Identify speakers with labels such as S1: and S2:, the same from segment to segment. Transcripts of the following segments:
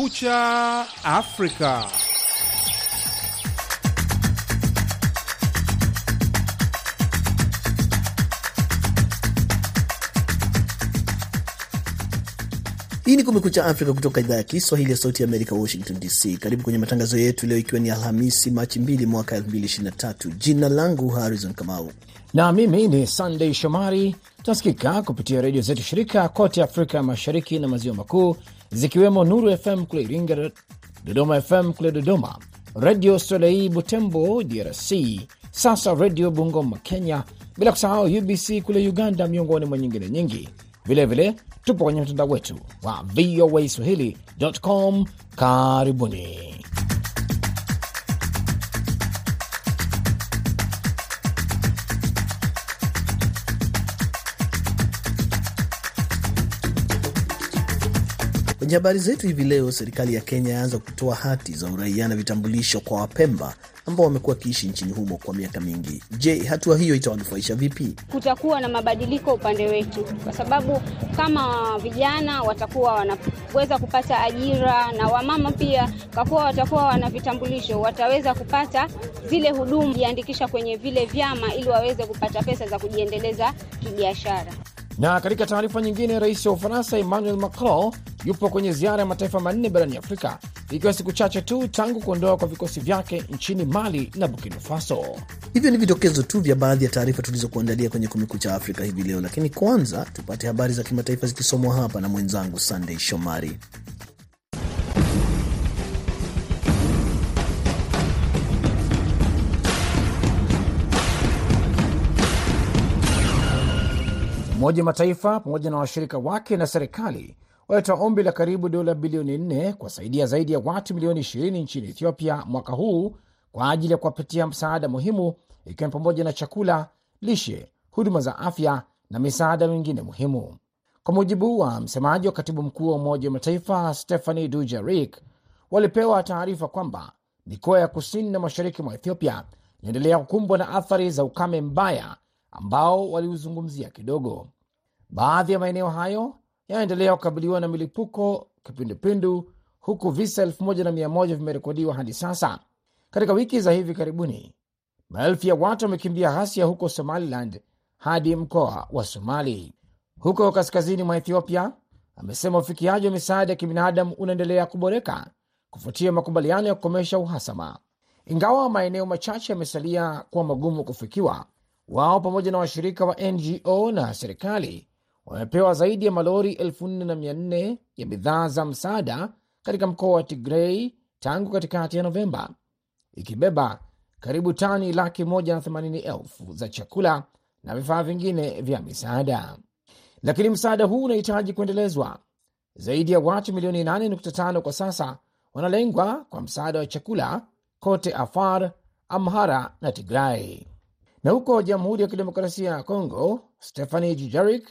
S1: Kumekucha Afrika.
S2: Hii ni Kumekucha Afrika kutoka idhaa ya Kiswahili ya Sauti ya Amerika, Washington DC. Karibu kwenye matangazo yetu leo, ikiwa ni Alhamisi Machi 2 mwaka 2023. Jina langu Harrison Kamau
S3: na mimi ni Sunday Shomari. Tunasikika kupitia redio zetu shirika kote Afrika ya Mashariki na Maziwa Makuu, zikiwemo Nuru FM kule Iringa, Dodoma FM kule Dodoma, Redio Solei Butembo DRC, Sasa Redio Bungoma Kenya, bila kusahau UBC kule Uganda, miongoni mwa nyingine nyingi. Vilevile tupo kwenye mtandao wetu wa VOA Swahili.com. Karibuni.
S2: Kwenye habari zetu hivi leo, serikali ya Kenya yaanza kutoa hati za uraia na vitambulisho kwa Wapemba ambao wamekuwa wakiishi nchini humo kwa miaka mingi. Je, hatua hiyo itawanufaisha vipi?
S4: Kutakuwa na mabadiliko upande wetu, kwa sababu kama vijana watakuwa wanaweza kupata ajira na wamama pia, kwa kuwa watakuwa wana vitambulisho, wataweza kupata zile huduma, jiandikisha kwenye vile vyama ili waweze kupata pesa za kujiendeleza kibiashara.
S3: Na katika taarifa nyingine, rais wa Ufaransa Emmanuel Macron yupo kwenye ziara ya mataifa manne barani Afrika, ikiwa siku chache tu tangu kuondoa kwa vikosi vyake nchini Mali na Burkina Faso.
S2: Hivyo ni vidokezo tu vya baadhi ya taarifa tulizokuandalia kwenye Kumekucha Afrika hivi leo, lakini kwanza tupate habari za kimataifa zikisomwa hapa na mwenzangu Sandey Shomari.
S3: Umoja wa Mataifa pamoja na washirika wake na serikali walitoa ombi la karibu dola bilioni nne kuwasaidia zaidi ya watu milioni 20 nchini Ethiopia mwaka huu kwa ajili ya kuwapatia msaada muhimu, ikiwa ni pamoja na chakula, lishe, huduma za afya na misaada mingine muhimu. Kwa mujibu wa msemaji wa katibu mkuu wa Umoja wa Mataifa Stephanie Dujarric, walipewa taarifa kwamba mikoa ya kusini na mashariki mwa Ethiopia inaendelea kukumbwa na athari za ukame mbaya ambao waliuzungumzia kidogo. Baadhi ya maeneo hayo yanaendelea kukabiliwa na milipuko kipindupindu, huku visa elfu moja na mia moja vimerekodiwa hadi sasa. Katika wiki za hivi karibuni, maelfu ya watu wamekimbia ghasia huko Somaliland hadi mkoa wa Somali. Huko kaskazini mwa Ethiopia, amesema ufikiaji wa misaada ya kibinadamu unaendelea kuboreka kufuatia makubaliano ya kukomesha uhasama, ingawa maeneo machache yamesalia kuwa magumu kufikiwa wao pamoja na washirika wa NGO na serikali wamepewa zaidi ya malori elfu nne na mia nne ya bidhaa za msaada katika mkoa wa Tigrei tangu katikati ya Novemba, ikibeba karibu tani laki moja na themanini elfu za chakula na vifaa vingine vya misaada. Lakini msaada huu unahitaji kuendelezwa. Zaidi ya watu milioni 8.5 kwa sasa wanalengwa kwa msaada wa chakula kote Afar, Amhara na Tigrai. Na huko Jamhuri ya Kidemokrasia ya Kongo, Stephani Dujarik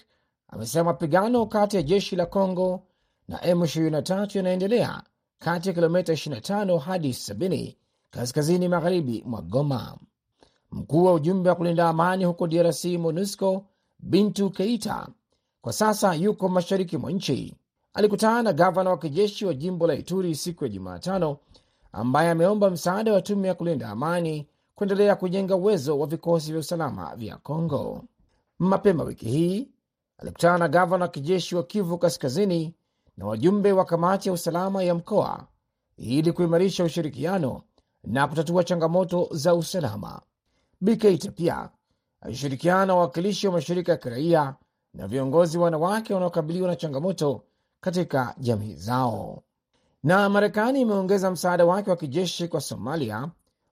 S3: amesema mapigano kati ya jeshi la Kongo na M23 yanaendelea kati ya kilomita 25 hadi 70 kaskazini magharibi mwa Goma. Mkuu wa ujumbe wa kulinda amani huko DRC, MONUSCO, Bintu Keita, kwa sasa yuko mashariki mwa nchi. Alikutana na gavana wa kijeshi wa jimbo la Ituri siku ya Jumatano, ambaye ameomba msaada wa tume ya kulinda amani kuendelea kujenga uwezo wa vikosi vya usalama vya Kongo. Mapema wiki hii alikutana na gavana wa kijeshi wa Kivu Kaskazini na wajumbe wa kamati ya usalama ya mkoa ili kuimarisha ushirikiano na kutatua changamoto za usalama. Bikeita pia alishirikiana na wawakilishi wa mashirika ya kiraia na viongozi wanawake wanaokabiliwa na changamoto katika jamii zao. Na Marekani imeongeza msaada wake wa kijeshi kwa Somalia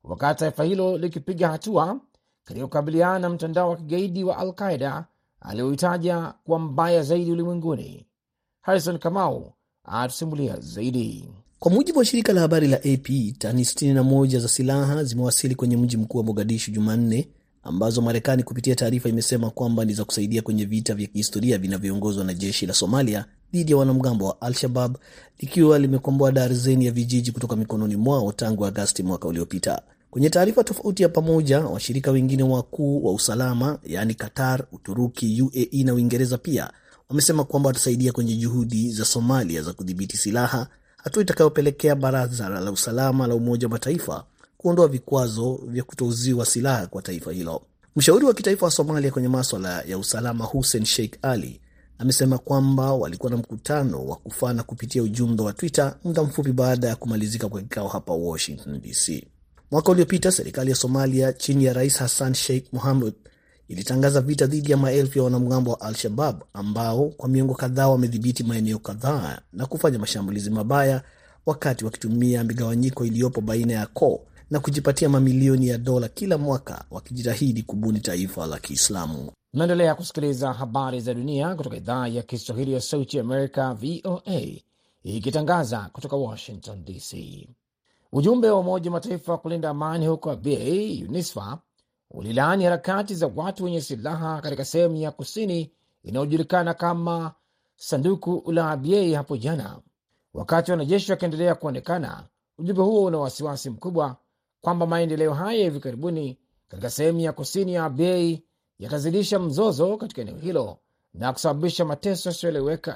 S3: wakati taifa hilo likipiga hatua katika kukabiliana na mtandao wa kigaidi wa Al Qaida aliyohitaja kuwa mbaya zaidi ulimwenguni. Harrison Kamau anatusimulia zaidi.
S2: Kwa mujibu wa shirika la habari la AP, tani 61 za silaha zimewasili kwenye mji mkuu wa Mogadishu Jumanne, ambazo Marekani kupitia taarifa imesema kwamba ni za kusaidia kwenye vita vya kihistoria vinavyoongozwa na jeshi la Somalia dhidi ya wanamgambo wa Al-Shabab, likiwa limekomboa darzeni ya vijiji kutoka mikononi mwao tangu Agasti mwaka uliopita. Kwenye taarifa tofauti ya pamoja, washirika wengine wakuu wa usalama yaani Qatar, Uturuki, UAE na Uingereza pia wamesema kwamba watasaidia kwenye juhudi za Somalia za kudhibiti silaha, hatua itakayopelekea Baraza la Usalama la Umoja wa Mataifa kuondoa vikwazo vya kutouziwa silaha kwa taifa hilo. Mshauri wa kitaifa wa Somalia kwenye maswala ya usalama Hussein Sheikh Ali amesema kwamba walikuwa na mkutano wa kufana kupitia ujumbe wa Twitter muda mfupi baada ya kumalizika kwa kikao hapa Washington DC. Mwaka uliopita serikali ya Somalia chini ya Rais Hassan Sheikh Mohamud ilitangaza vita dhidi ya maelfu ya wanamgambo wa Al-Shabab ambao kwa miongo kadhaa wamedhibiti maeneo kadhaa na kufanya mashambulizi mabaya, wakati wakitumia migawanyiko iliyopo baina ya koo na kujipatia mamilioni ya dola kila mwaka wakijitahidi kubuni taifa la Kiislamu.
S3: Mnaendelea kusikiliza habari za dunia kutoka idhaa ya Kiswahili ya Sauti ya Amerika, VOA, ikitangaza kutoka Washington DC. Ujumbe wa Umoja Mataifa wa kulinda amani huko Abyei, UNISFA, ulilaani harakati za watu wenye silaha katika sehemu ya kusini inayojulikana kama sanduku la Abyei hapo jana, wakati wanajeshi wakiendelea kuonekana. Ujumbe huo una wasiwasi mkubwa kwamba maendeleo haya hivi karibuni katika sehemu ya kusini ya Abyei yatazidisha mzozo katika eneo hilo na kusababisha mateso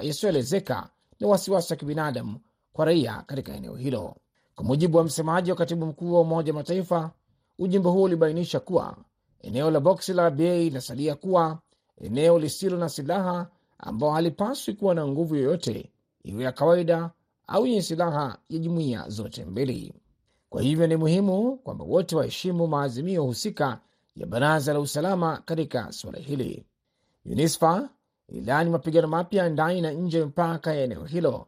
S3: yasiyoelezeka na wasiwasi wa kibinadamu kwa raia katika eneo hilo. Kwa mujibu wa msemaji wa katibu mkuu wa Umoja wa Mataifa, ujumbe huo ulibainisha kuwa eneo la boksi la Abyei linasalia kuwa eneo lisilo na silaha ambao halipaswi kuwa na nguvu yoyote, iwe ya kawaida au yenye silaha ya jumuiya zote mbili. Kwa hivyo ni muhimu kwamba wote waheshimu maazimio husika ya Baraza la Usalama katika suala hili. UNISFA ililaani mapigano mapya ndani na nje ya mipaka ya eneo hilo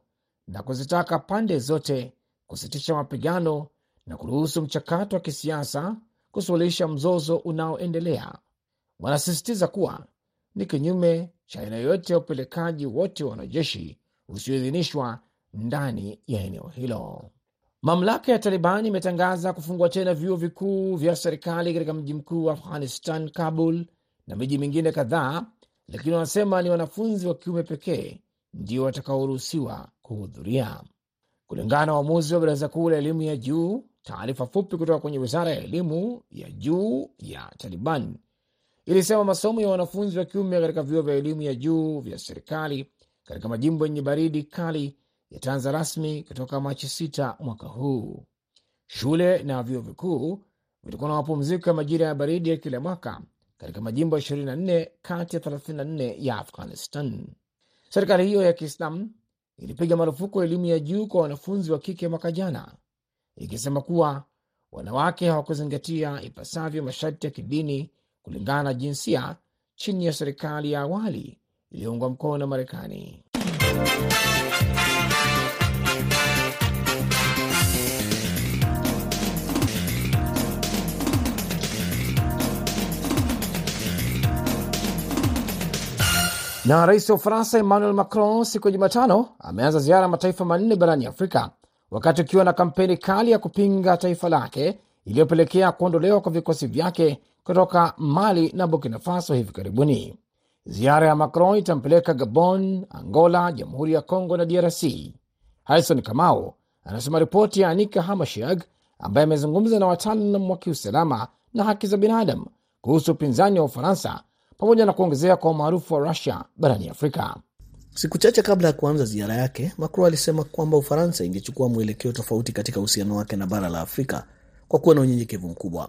S3: na kuzitaka pande zote kusitisha mapigano na kuruhusu mchakato wa kisiasa kusuluhisha mzozo unaoendelea. Wanasisitiza kuwa ni kinyume cha aina yoyote ya upelekaji wote wa wanajeshi usioidhinishwa ndani ya eneo hilo. Mamlaka ya Taliban imetangaza kufungua tena vyuo vikuu vya serikali katika mji mkuu wa Afghanistan, Kabul, na miji mingine kadhaa, lakini wanasema ni wanafunzi wa kiume pekee ndio watakaoruhusiwa kuhudhuria, kulingana na uamuzi wa Baraza Kuu la Elimu ya Juu. Taarifa fupi kutoka kwenye wizara ya elimu ya juu ya Taliban ilisema masomo ya wanafunzi wa kiume katika vyuo vya elimu ya juu vya serikali katika majimbo yenye baridi kali yataanza rasmi kutoka Machi sita mwaka huu. Shule na vyuo vikuu vitakuwa na mapumziko ya majira ya baridi ya kila mwaka katika majimbo 24 kati ya 34 ya Afghanistan. Serikali hiyo ya Kiislamu ilipiga marufuku elimu ya juu kwa wanafunzi wa kike mwaka jana, ikisema kuwa wanawake hawakuzingatia ipasavyo masharti ya kidini kulingana na jinsia chini ya serikali ya awali iliyoungwa mkono na Marekani. Na rais wa Ufaransa Emmanuel Macron siku ya Jumatano ameanza ziara ya mataifa manne barani Afrika, wakati ukiwa na kampeni kali ya kupinga taifa lake iliyopelekea kuondolewa kwa vikosi vyake kutoka Mali na Burkina Faso hivi karibuni. Ziara ya Macron itampeleka Gabon, Angola, Jamhuri ya Kongo na DRC. Harison Kamau anasoma ripoti ya Anika Hamashiag ambaye amezungumza na wataalam wa kiusalama na haki za binadamu kuhusu upinzani wa Ufaransa pamoja na kuongezea kwa umaarufu wa Rusia barani Afrika.
S2: Siku chache kabla ya kuanza ziara yake, Macron alisema kwamba Ufaransa ingechukua mwelekeo tofauti katika uhusiano wake na bara la Afrika kwa kuwa na unyenyekevu mkubwa.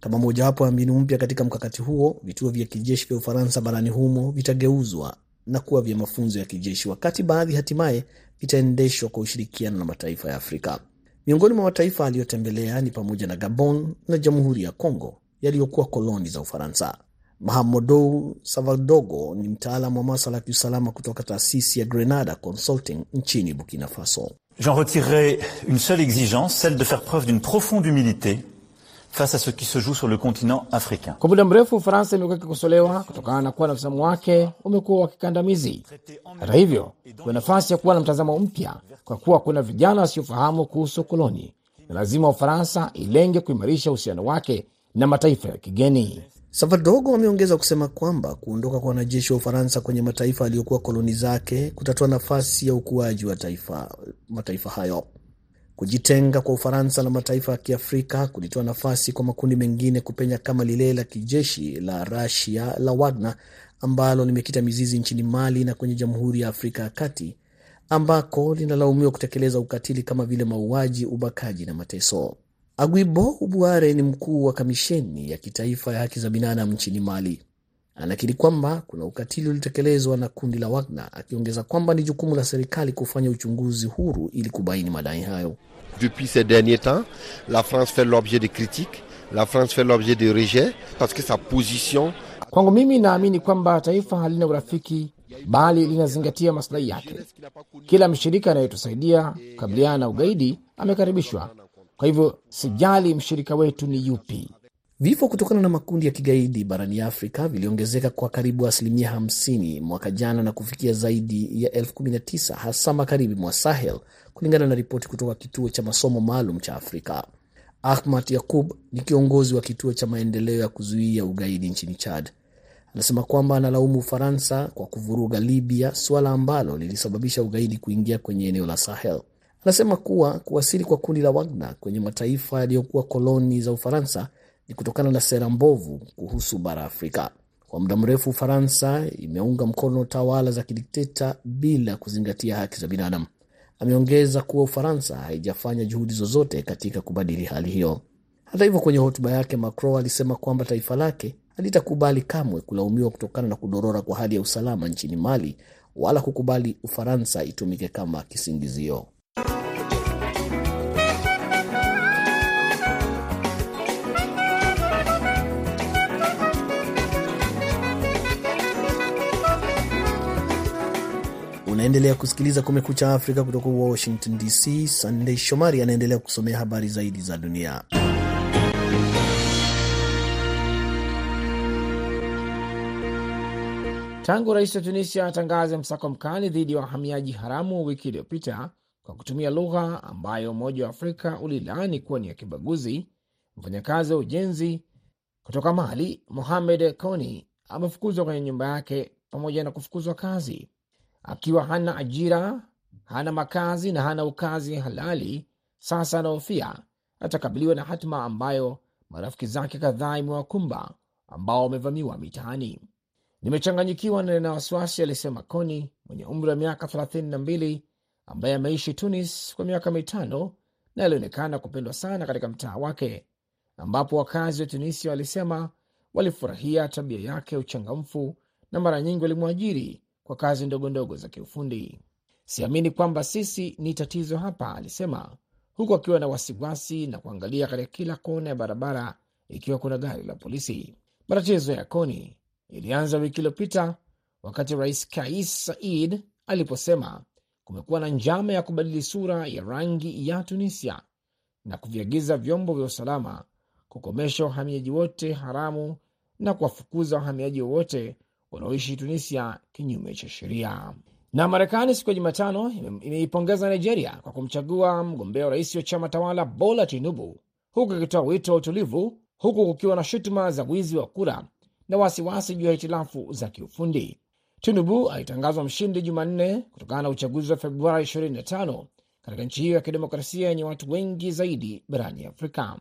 S2: Kama mojawapo ya mbinu mpya katika mkakati huo, vituo vya kijeshi vya Ufaransa barani humo vitageuzwa na kuwa vya mafunzo ya kijeshi, wakati baadhi hatimaye vitaendeshwa kwa ushirikiano na mataifa ya Afrika. Miongoni mwa mataifa aliyotembelea ni pamoja na Gabon na Jamhuri ya Kongo yaliyokuwa koloni za Ufaransa. Mahamadou Savadogo ni mtaalamu wa maswala ya kiusalama kutoka taasisi ya Grenada Consulting nchini Burkina Faso.
S5: J'en retirerai une seule exigence, celle de faire preuve d'une profonde humilité face à ce qui se joue sur le continent africain.
S3: Kwa muda mrefu Ufaransa imekuwa ikikosolewa kutokana na kuwa na msimamo wake umekuwa wa kikandamizi. Hata hivyo, kuna nafasi ya kuwa na mtazamo mpya kwa kuwa kuna vijana wasiofahamu kuhusu koloni, na lazima Ufaransa ilenge kuimarisha uhusiano wake na mataifa ya kigeni.
S2: Savadogo ameongeza kusema kwamba kuondoka kwa wanajeshi wa Ufaransa kwenye mataifa aliyokuwa koloni zake kutatoa nafasi ya ukuaji wa taifa, mataifa hayo. Kujitenga kwa Ufaransa na mataifa ya Kiafrika kulitoa nafasi kwa makundi mengine kupenya kama lile la kijeshi la Rasia la Wagner ambalo limekita mizizi nchini Mali na kwenye Jamhuri ya Afrika ya Kati ambako linalaumiwa kutekeleza ukatili kama vile mauaji, ubakaji na mateso. Agwibo ubware ni mkuu wa kamisheni ya kitaifa ya haki za binadamu nchini Mali. Anakiri kwamba kuna ukatili uliotekelezwa na kundi la Wagner, akiongeza kwamba ni jukumu la serikali kufanya uchunguzi huru ili kubaini madai hayo.
S6: Depuis ces derniers temps, la France fait l'objet de critiques, la France fait l'objet de rejets parce que sa position
S3: Kwangu mimi naamini kwamba taifa halina urafiki bali linazingatia maslahi yake. Kila mshirika anayetusaidia kukabiliana na ugaidi amekaribishwa. Kwa hivyo sijali mshirika wetu ni yupi.
S2: Vifo kutokana na makundi ya kigaidi barani Afrika viliongezeka kwa karibu asilimia 50 mwaka jana na kufikia zaidi ya elfu 19 hasa magharibi mwa Sahel, kulingana na ripoti kutoka kituo cha masomo maalum cha Afrika. Ahmad Yakub ni kiongozi wa kituo cha maendeleo ya kuzuia ugaidi nchini Chad. Anasema kwamba analaumu Ufaransa kwa kuvuruga Libya, suala ambalo lilisababisha ugaidi kuingia kwenye eneo la Sahel. Anasema kuwa kuwasili kwa kundi la Wagner kwenye mataifa yaliyokuwa koloni za Ufaransa ni kutokana na sera mbovu kuhusu bara Afrika. Kwa muda mrefu, Ufaransa imeunga mkono tawala za kidikteta bila kuzingatia haki za binadamu. Ameongeza kuwa Ufaransa haijafanya juhudi zozote katika kubadili hali hiyo. Hata hivyo, kwenye hotuba yake, Macron alisema kwamba taifa lake halitakubali kamwe kulaumiwa kutokana na kudorora kwa hali ya usalama nchini Mali wala kukubali Ufaransa itumike kama kisingizio. Unaendelea kusikiliza Kumekucha Afrika kutoka Washington DC. Sandey Shomari anaendelea kusomea habari zaidi za dunia.
S3: Tangu rais wa Tunisia atangaze msako mkali dhidi ya wahamiaji haramu wiki iliyopita kwa kutumia lugha ambayo Umoja wa Afrika ulilaani kuwa ni ya kibaguzi, mfanyakazi wa ujenzi kutoka Mali Mohamed Koni amefukuzwa kwenye nyumba yake pamoja na kufukuzwa kazi akiwa hana ajira, hana makazi na hana ukazi halali. Sasa anahofia atakabiliwa na hatima ambayo marafiki zake kadhaa imewakumba ambao wamevamiwa mitaani. Nimechanganyikiwa na nina wasiwasi, alisema Koni mwenye umri wa miaka 32 ambaye ameishi Tunis kwa miaka mitano na alionekana kupendwa sana katika mtaa wake, ambapo wakazi wa Tunisia walisema walifurahia tabia yake uchangamfu na mara nyingi walimwajiri kwa kazi ndogo ndogo za kiufundi. Siamini kwamba sisi ni tatizo hapa, alisema huku akiwa na wasiwasi na kuangalia katika kila kona ya barabara ikiwa kuna gari la polisi. Matatizo ya Koni ilianza wiki iliyopita wakati rais Kais Saied aliposema kumekuwa na njama ya kubadili sura ya rangi ya Tunisia na kuviagiza vyombo vya usalama kukomesha wahamiaji wote haramu na kuwafukuza wahamiaji wowote wanaoishi Tunisia kinyume cha sheria. Na Marekani siku ya Jumatano imeipongeza Nigeria kwa kumchagua mgombea urais wa chama tawala Bola Tinubu, huku ikitoa wito wa utulivu, huku kukiwa na shutuma za wizi wa kura na wasiwasi juu ya hitilafu za kiufundi. Tinubu alitangazwa mshindi Jumanne kutokana na uchaguzi wa Februari 25 katika nchi hiyo ya kidemokrasia yenye watu wengi zaidi barani Afrika.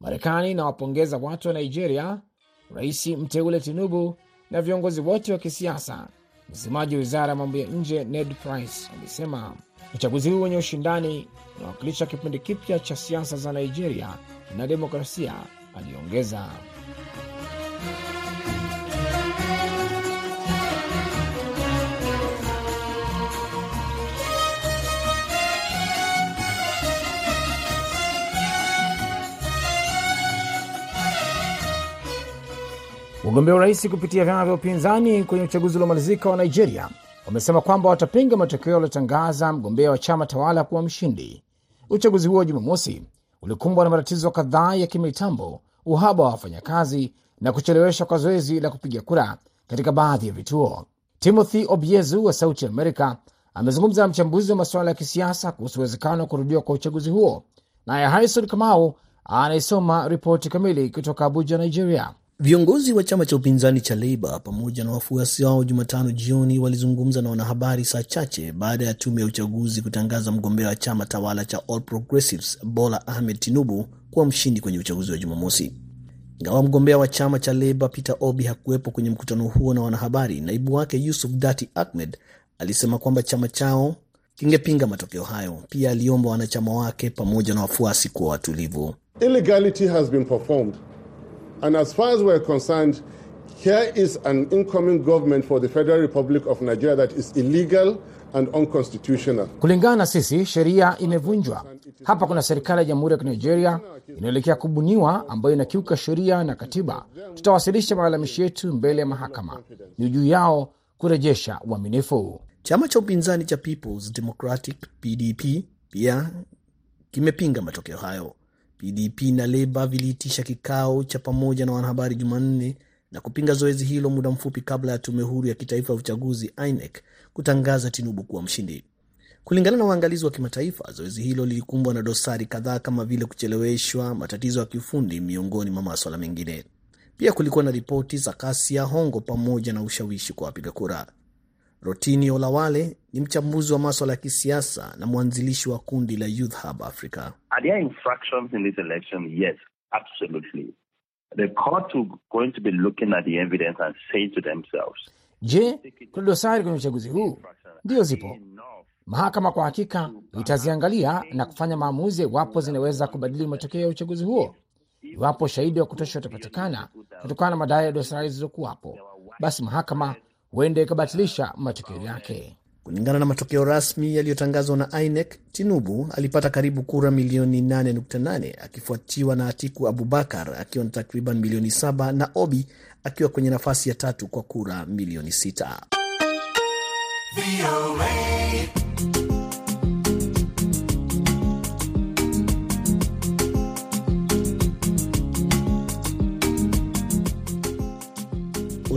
S3: Marekani inawapongeza watu wa Nigeria, rais mteule Tinubu na viongozi wote wa kisiasa. Msemaji wa wizara ya mambo ya nje Ned Price alisema uchaguzi huu wenye ushindani unawakilisha kipindi kipya cha siasa za Nigeria na demokrasia, aliongeza. Wagombea urais kupitia vyama vya upinzani kwenye uchaguzi uliomalizika wa Nigeria wamesema kwamba watapinga matokeo yaliyotangaza mgombea wa chama tawala kuwa mshindi. Uchaguzi huo wa Jumamosi ulikumbwa na matatizo kadhaa ya kimitambo, uhaba wa wafanyakazi na kucheleweshwa kwa zoezi la kupiga kura katika baadhi ya vituo. Timothy Obiezu wa Sauti Amerika amezungumza na mchambuzi wa masuala ya kisiasa kuhusu uwezekano wa kurudiwa kwa uchaguzi huo, naye Harrison Kamau anaisoma ripoti kamili kutoka Abuja, Nigeria.
S2: Viongozi wa chama cha upinzani cha Labour pamoja na wafuasi wao Jumatano jioni walizungumza na wanahabari saa chache baada ya tume ya uchaguzi kutangaza mgombea wa chama tawala cha All Progressives Bola Ahmed Tinubu kuwa mshindi kwenye uchaguzi wa Jumamosi. Ingawa mgombea wa chama cha Labour Peter Obi hakuwepo kwenye mkutano huo na wanahabari, naibu wake Yusuf Dati Ahmed alisema kwamba chama chao kingepinga matokeo hayo. Pia aliomba wanachama wake pamoja na wafuasi kuwa watulivu.
S7: Illegality has been performed and as far as we're concerned here is an incoming government for the Federal Republic of Nigeria that is illegal and unconstitutional.
S3: Kulingana na sisi, sheria imevunjwa hapa. Kuna serikali ya Jamhuri ya Nigeria inaelekea kubuniwa ambayo inakiuka sheria na katiba. Tutawasilisha malalamishi yetu mbele ya mahakama. Ni juu yao kurejesha uaminifu.
S2: Chama cha upinzani cha Peoples Democratic PDP pia kimepinga matokeo hayo. PDP na Leba viliitisha kikao cha pamoja na wanahabari Jumanne na kupinga zoezi hilo muda mfupi kabla ya tume huru ya kitaifa ya uchaguzi INEC kutangaza Tinubu kuwa mshindi. Kulingana na waangalizi wa kimataifa, zoezi hilo lilikumbwa na dosari kadhaa kama vile kucheleweshwa, matatizo ya kiufundi, miongoni mwa maswala mengine. Pia kulikuwa na ripoti za kasi ya hongo pamoja na ushawishi kwa wapiga kura. Rotini Olawale ni mchambuzi wa maswala ya kisiasa na mwanzilishi wa kundi la Youth Hub Africa.
S8: Are there infractions in this election? Yes, absolutely. The court is going to be looking at the evidence and say to themselves,
S3: Je, kuna dosari kwenye uchaguzi huu? Ndiyo, zipo. Mahakama kwa hakika itaziangalia na kufanya maamuzi iwapo zinaweza kubadili matokeo ya uchaguzi huo. Iwapo shahidi wa kutosha watapatikana kutokana na madai ya dosari zilizokuwapo, basi mahakama huenda ikabatilisha matokeo yake.
S2: Kulingana na matokeo rasmi yaliyotangazwa na INEC, Tinubu alipata karibu kura milioni 8.8 akifuatiwa na Atiku Abubakar akiwa na takriban milioni 7 na Obi akiwa kwenye nafasi ya tatu kwa kura milioni 6.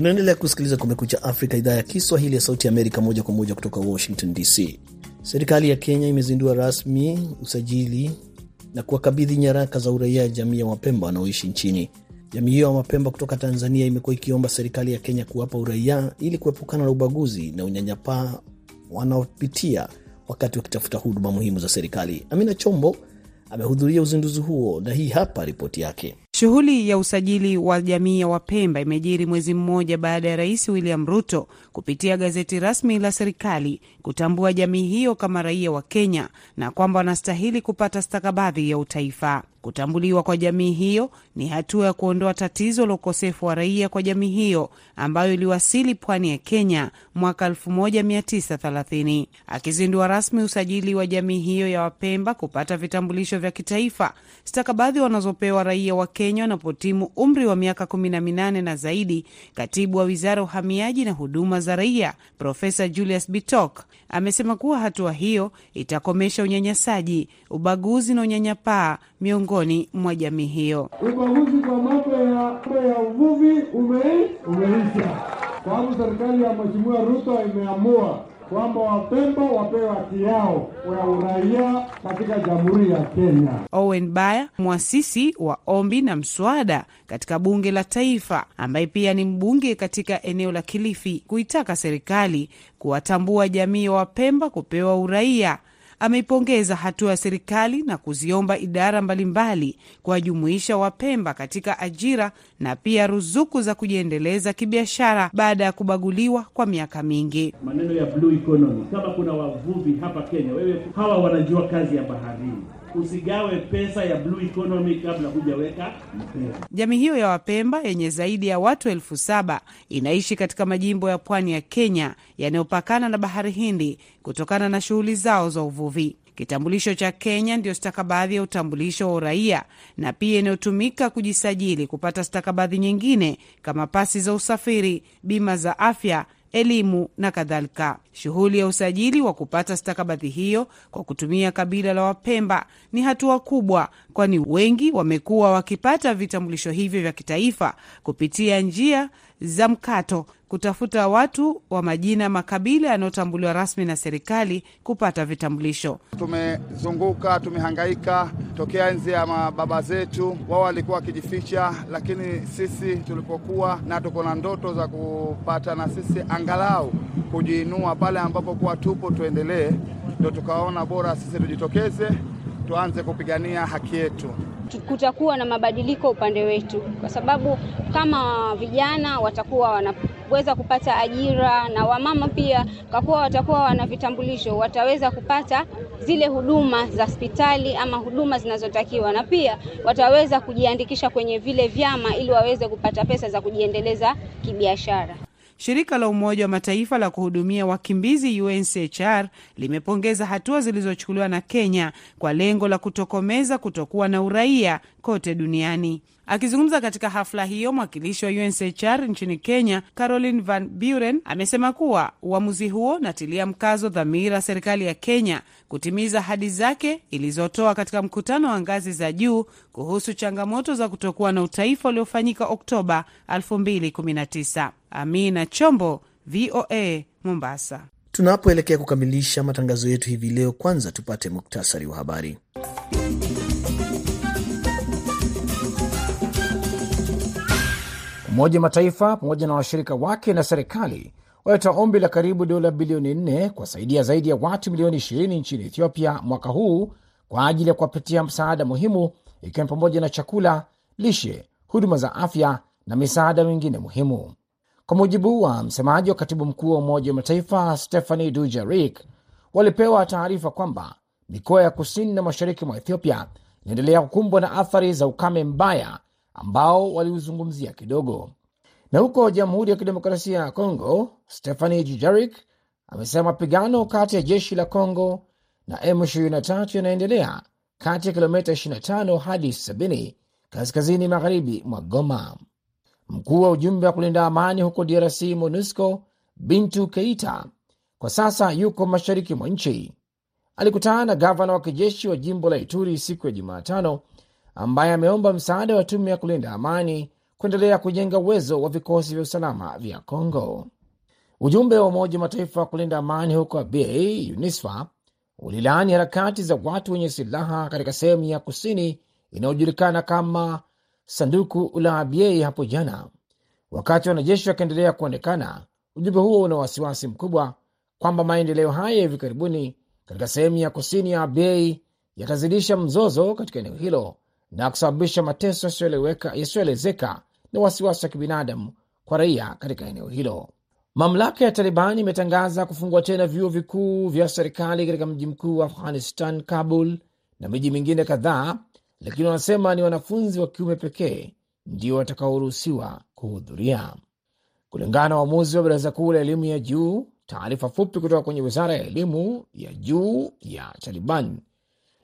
S2: Unaendelea kusikiliza Kumekucha Afrika, idhaa ya Kiswahili ya Sauti ya Amerika, moja kwa moja kutoka Washington DC. Serikali ya Kenya imezindua rasmi usajili na kuwakabidhi nyaraka za uraia jamii ya Wapemba wanaoishi nchini. Jamii hiyo ya Wapemba kutoka Tanzania imekuwa ikiomba serikali ya Kenya kuwapa uraia ili kuepukana na ubaguzi na unyanyapaa wanaopitia wakati wakitafuta huduma muhimu za serikali. Amina Chombo amehudhuria uzinduzi huo na hii hapa ripoti yake.
S9: Shughuli ya usajili wa jamii ya Wapemba imejiri mwezi mmoja baada ya Rais William Ruto kupitia gazeti rasmi la serikali kutambua jamii hiyo kama raia wa Kenya na kwamba wanastahili kupata stakabadhi ya utaifa. Kutambuliwa kwa jamii hiyo ni hatua ya kuondoa tatizo la ukosefu wa raia kwa jamii hiyo ambayo iliwasili pwani ya Kenya mwaka 1930. Akizindua rasmi usajili wa jamii hiyo ya Wapemba kupata vitambulisho vya kitaifa, stakabadhi wanazopewa raia wa Kenya wanapotimu umri wa miaka 18 na zaidi, katibu wa wizara ya uhamiaji na huduma za raia Profesa Julius Bitok amesema kuwa hatua hiyo itakomesha unyanyasaji, ubaguzi na unyanyapaa miongoni mwa jamii hiyo.
S10: Ubaguzi kwa mambo ya, ya uvuvi ume, umeisha, sababu serikali ya Mheshimiwa Ruto imeamua kwamba Wapemba wapewe haki yao ya uraia katika Jamhuri ya Kenya.
S9: Owen Baya, mwasisi wa ombi na mswada katika bunge la taifa, ambaye pia ni mbunge katika eneo la Kilifi, kuitaka serikali kuwatambua jamii ya Wapemba kupewa uraia ameipongeza hatua ya serikali na kuziomba idara mbalimbali kuwajumuisha Wapemba katika ajira na pia ruzuku za kujiendeleza kibiashara baada ya kubaguliwa kwa miaka mingi.
S11: Maneno ya blue economy, kama kuna wavuvi hapa Kenya, wewe hawa wanajua kazi ya baharini Usigawe pesa ya blue economy kabla hujaweka mpira.
S9: Jamii hiyo ya Wapemba yenye zaidi ya watu elfu saba inaishi katika majimbo ya pwani ya Kenya yanayopakana na bahari Hindi kutokana na shughuli zao za uvuvi. Kitambulisho cha Kenya ndio stakabadhi ya utambulisho wa uraia na pia inayotumika kujisajili kupata stakabadhi nyingine kama pasi za usafiri, bima za afya elimu na kadhalika. Shughuli ya usajili wa kupata stakabadhi hiyo kwa kutumia kabila la Wapemba ni hatua kubwa, kwani wengi wamekuwa wakipata vitambulisho hivyo vya kitaifa kupitia njia za mkato, kutafuta watu wa majina makabila yanayotambuliwa rasmi na serikali kupata vitambulisho.
S12: Tumezunguka, tumehangaika tokea enzi ya mababa zetu, wao walikuwa wakijificha, lakini sisi tulipokuwa na tuko na ndoto za kupata na sisi angalau kujiinua pale ambapo kuwa tupo, tuendelee, ndo tukaona bora sisi tujitokeze, tuanze kupigania haki yetu.
S4: Kutakuwa na mabadiliko upande wetu, kwa sababu kama vijana watakuwa wanaweza kupata ajira, na wamama pia kwa kuwa watakuwa wana vitambulisho wataweza kupata zile huduma za hospitali ama huduma zinazotakiwa, na pia wataweza kujiandikisha kwenye vile vyama ili waweze kupata pesa za kujiendeleza kibiashara.
S9: Shirika la Umoja wa Mataifa la kuhudumia wakimbizi UNHCR limepongeza hatua zilizochukuliwa na Kenya kwa lengo la kutokomeza kutokuwa na uraia kote duniani. Akizungumza katika hafla hiyo, mwakilishi wa UNHCR nchini Kenya, Caroline Van Buren, amesema kuwa uamuzi huo unatilia mkazo dhamira serikali ya Kenya kutimiza ahadi zake ilizotoa katika mkutano wa ngazi za juu kuhusu changamoto za kutokuwa na utaifa uliofanyika Oktoba 2019. Amina Chombo, VOA, Mombasa.
S2: Tunapoelekea kukamilisha matangazo yetu hivi leo, kwanza tupate muktasari wa habari.
S3: Umoja Mataifa pamoja na washirika wake na serikali walitoa ombi la karibu dola bilioni nne kuwasaidia zaidi ya watu milioni 20 nchini Ethiopia mwaka huu kwa ajili ya kuwapatia msaada muhimu, ikiwa ni pamoja na chakula, lishe, huduma za afya na misaada mingine muhimu. Kwa mujibu wa msemaji wa katibu mkuu wa Umoja wa Mataifa Stephanie Dujarric, walipewa taarifa kwamba mikoa ya kusini na mashariki mwa Ethiopia inaendelea kukumbwa na athari za ukame mbaya ambao waliuzungumzia kidogo. Na huko Jamhuri ya Kidemokrasia ya Kongo, Stephanie Dujarric amesema mapigano kati ya jeshi la Kongo na M23 yanaendelea kati ya kilomita 25 hadi 70 kaskazini magharibi mwa Goma. Mkuu wa ujumbe wa kulinda amani huko DRC MONUSCO Bintu Keita kwa sasa yuko mashariki mwa nchi. Alikutana na gavana wa kijeshi wa jimbo la Ituri siku ya Jumatano, ambaye ameomba msaada wa tume ya kulinda amani kuendelea kujenga uwezo wa vikosi vya usalama vya Congo. Ujumbe wa Umoja wa Mataifa wa kulinda amani huko Abyei, UNISFA, ulilaani harakati za watu wenye silaha katika sehemu ya kusini inayojulikana kama sanduku la Abyei hapo jana, wakati wanajeshi wakiendelea kuonekana. Ujumbe huo una wasiwasi mkubwa kwamba maendeleo haya hivi karibuni katika sehemu ya kusini ya Abyei yatazidisha mzozo katika eneo hilo na kusababisha mateso yasiyoelezeka na wasiwasi wa kibinadamu kwa raia katika eneo hilo. Mamlaka ya Taliban imetangaza kufungua tena vyuo vikuu vya serikali katika mji mkuu wa Afghanistan, Kabul, na miji mingine kadhaa, lakini wanasema ni wanafunzi wa kiume pekee ndio watakaoruhusiwa kuhudhuria, kulingana na uamuzi wa Baraza Kuu la Elimu ya Juu. Taarifa fupi kutoka kwenye wizara ya elimu ya juu ya Taliban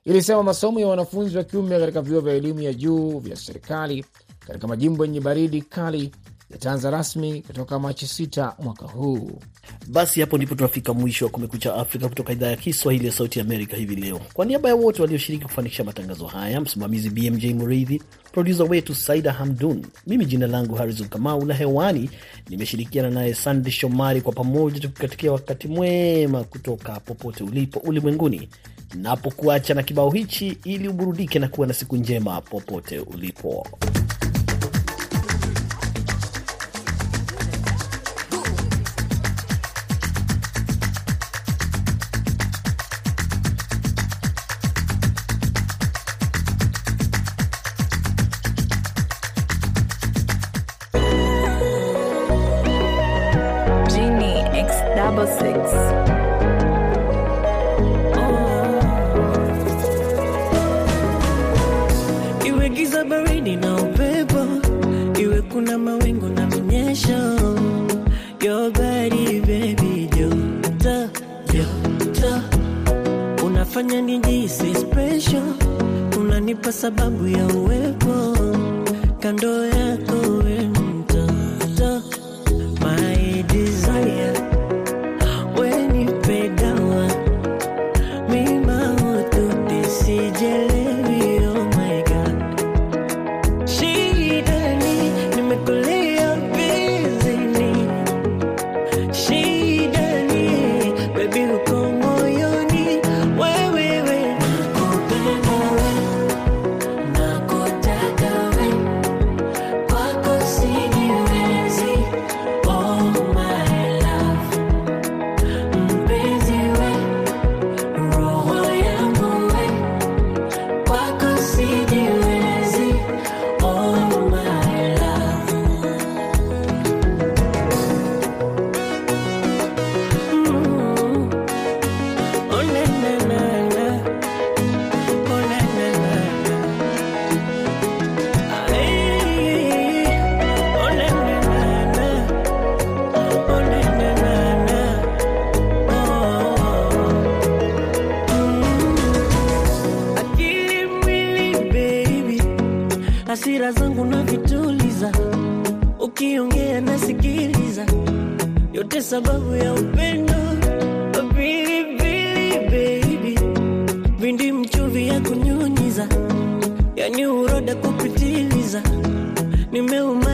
S3: ilisema masomo ya wanafunzi wa kiume katika vyuo vya elimu ya juu vya serikali katika majimbo yenye baridi kali yataanza rasmi kutoka Machi 6 mwaka huu.
S2: Basi hapo ndipo tunafika mwisho wa Kumekucha Afrika kutoka idhaa ya Kiswahili ya Sauti Amerika hivi leo. Kwa niaba ya wote walioshiriki kufanikisha matangazo haya, msimamizi BMJ Mureithi, produsa wetu Saida Hamdun, mimi jina langu Harrison Kamau na hewani nimeshirikiana naye Sande Shomari, kwa pamoja tukikatikia wakati mwema kutoka popote ulipo ulimwenguni, napokuacha na kibao hichi ili uburudike na kuwa na siku njema popote ulipo.
S13: hasira zangu navituliza. Ukiongea nasikiliza, yote sababu ya upendo. Baby, vindi mchuvi ya kunyunyiza, yani uroda kupitiliza, nimeuma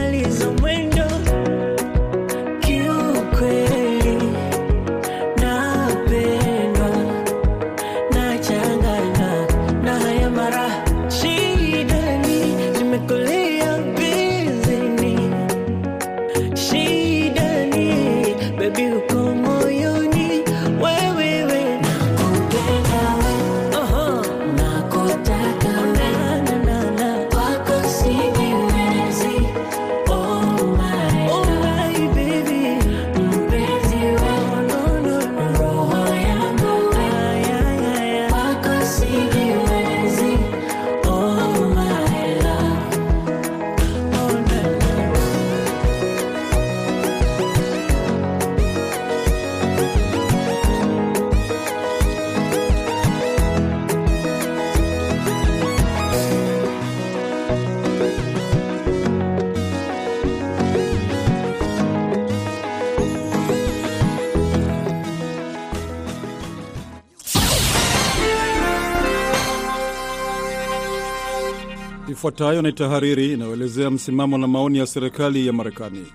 S14: Ifuatayo ni tahariri inayoelezea msimamo na maoni ya serikali ya Marekani.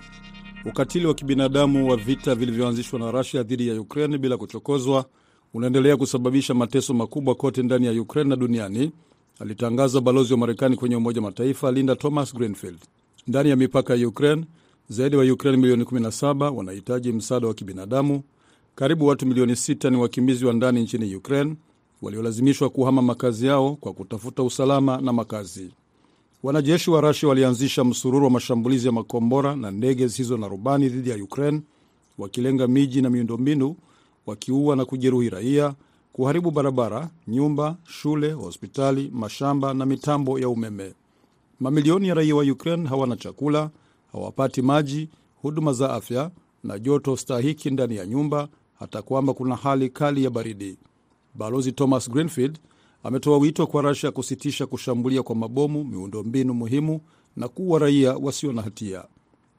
S14: Ukatili wa kibinadamu wa vita vilivyoanzishwa na Rusia dhidi ya Ukraine bila kuchokozwa unaendelea kusababisha mateso makubwa kote ndani ya Ukraine na duniani, alitangaza balozi wa Marekani kwenye Umoja wa Mataifa Linda Thomas Greenfield. Ndani ya mipaka ya Ukraine, zaidi wa Ukraine milioni 17 wanahitaji msaada wa kibinadamu. Karibu watu milioni 6 ni wakimbizi wa ndani nchini Ukraine waliolazimishwa kuhama makazi yao kwa kutafuta usalama na makazi. Wanajeshi wa Rasia walianzisha msururu wa mashambulizi ya makombora na ndege zisizo na rubani dhidi ya Ukraine, wakilenga miji na miundombinu, wakiua na kujeruhi raia, kuharibu barabara, nyumba, shule, hospitali, mashamba na mitambo ya umeme. Mamilioni ya raia wa Ukraine hawana chakula, hawapati maji, huduma za afya na joto stahiki ndani ya nyumba, hata kwamba kuna hali kali ya baridi. Balozi Thomas Greenfield ametoa wito kwa Russia kusitisha kushambulia kwa mabomu miundombinu muhimu na kuua raia wasio na hatia.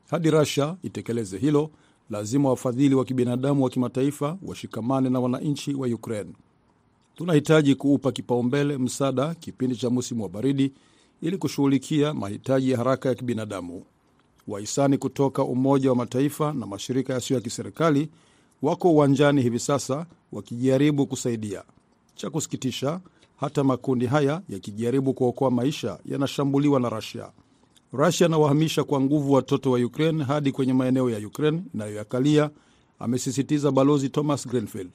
S14: Hadi Russia itekeleze hilo, lazima wafadhili wa kibinadamu wa kimataifa washikamane na wananchi wa Ukraine. Tunahitaji kuupa kipaumbele msaada kipindi cha msimu wa baridi ili kushughulikia mahitaji ya haraka ya kibinadamu. Wahisani kutoka Umoja wa Mataifa na mashirika yasiyo ya kiserikali wako uwanjani hivi sasa wakijaribu kusaidia. Cha kusikitisha, hata makundi haya yakijaribu kuokoa maisha yanashambuliwa na Rasia. Rasia anawahamisha kwa nguvu watoto wa Ukraine hadi kwenye maeneo ya Ukraine inayoyakalia, amesisitiza Balozi Thomas Greenfield.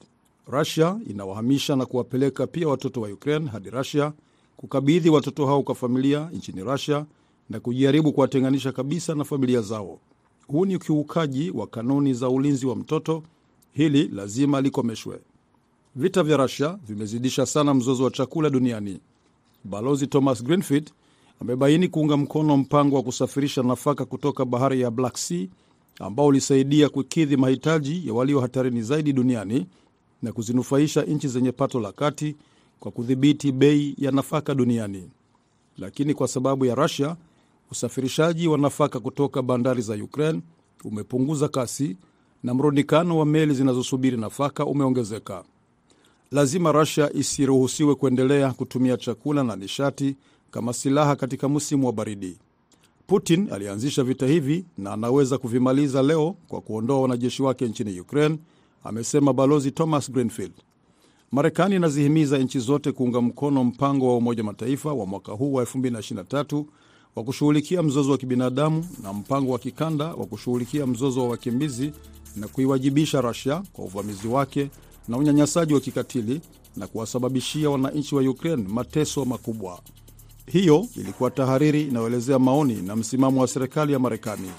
S14: Rasia inawahamisha na kuwapeleka pia watoto wa Ukraine hadi Rasia, kukabidhi watoto hao kwa familia nchini Rasia na kujaribu kuwatenganisha kabisa na familia zao. Huu ni ukiukaji wa kanuni za ulinzi wa mtoto. Hili lazima likomeshwe. Vita vya Rusia vimezidisha sana mzozo wa chakula duniani. Balozi Thomas Greenfield amebaini kuunga mkono mpango wa kusafirisha nafaka kutoka bahari ya Black Sea ambao ulisaidia kukidhi mahitaji ya walio hatarini zaidi duniani na kuzinufaisha nchi zenye pato la kati kwa kudhibiti bei ya nafaka duniani. Lakini kwa sababu ya Rusia, usafirishaji wa nafaka kutoka bandari za Ukraine umepunguza kasi na mrundikano wa meli zinazosubiri nafaka umeongezeka. Lazima Rusia isiruhusiwe kuendelea kutumia chakula na nishati kama silaha katika msimu wa baridi. Putin alianzisha vita hivi na anaweza kuvimaliza leo kwa kuondoa wanajeshi wake nchini Ukraine, amesema Balozi Thomas Greenfield. Marekani inazihimiza nchi zote kuunga mkono mpango wa Umoja Mataifa wa mwaka huu wa 2023 wa kushughulikia mzozo wa kibinadamu na mpango wa kikanda wa kushughulikia mzozo wa wakimbizi na kuiwajibisha Rusia kwa uvamizi wake na unyanyasaji wa kikatili na kuwasababishia wananchi wa Ukraine mateso makubwa. Hiyo ilikuwa tahariri inayoelezea maoni na msimamo wa serikali ya Marekani.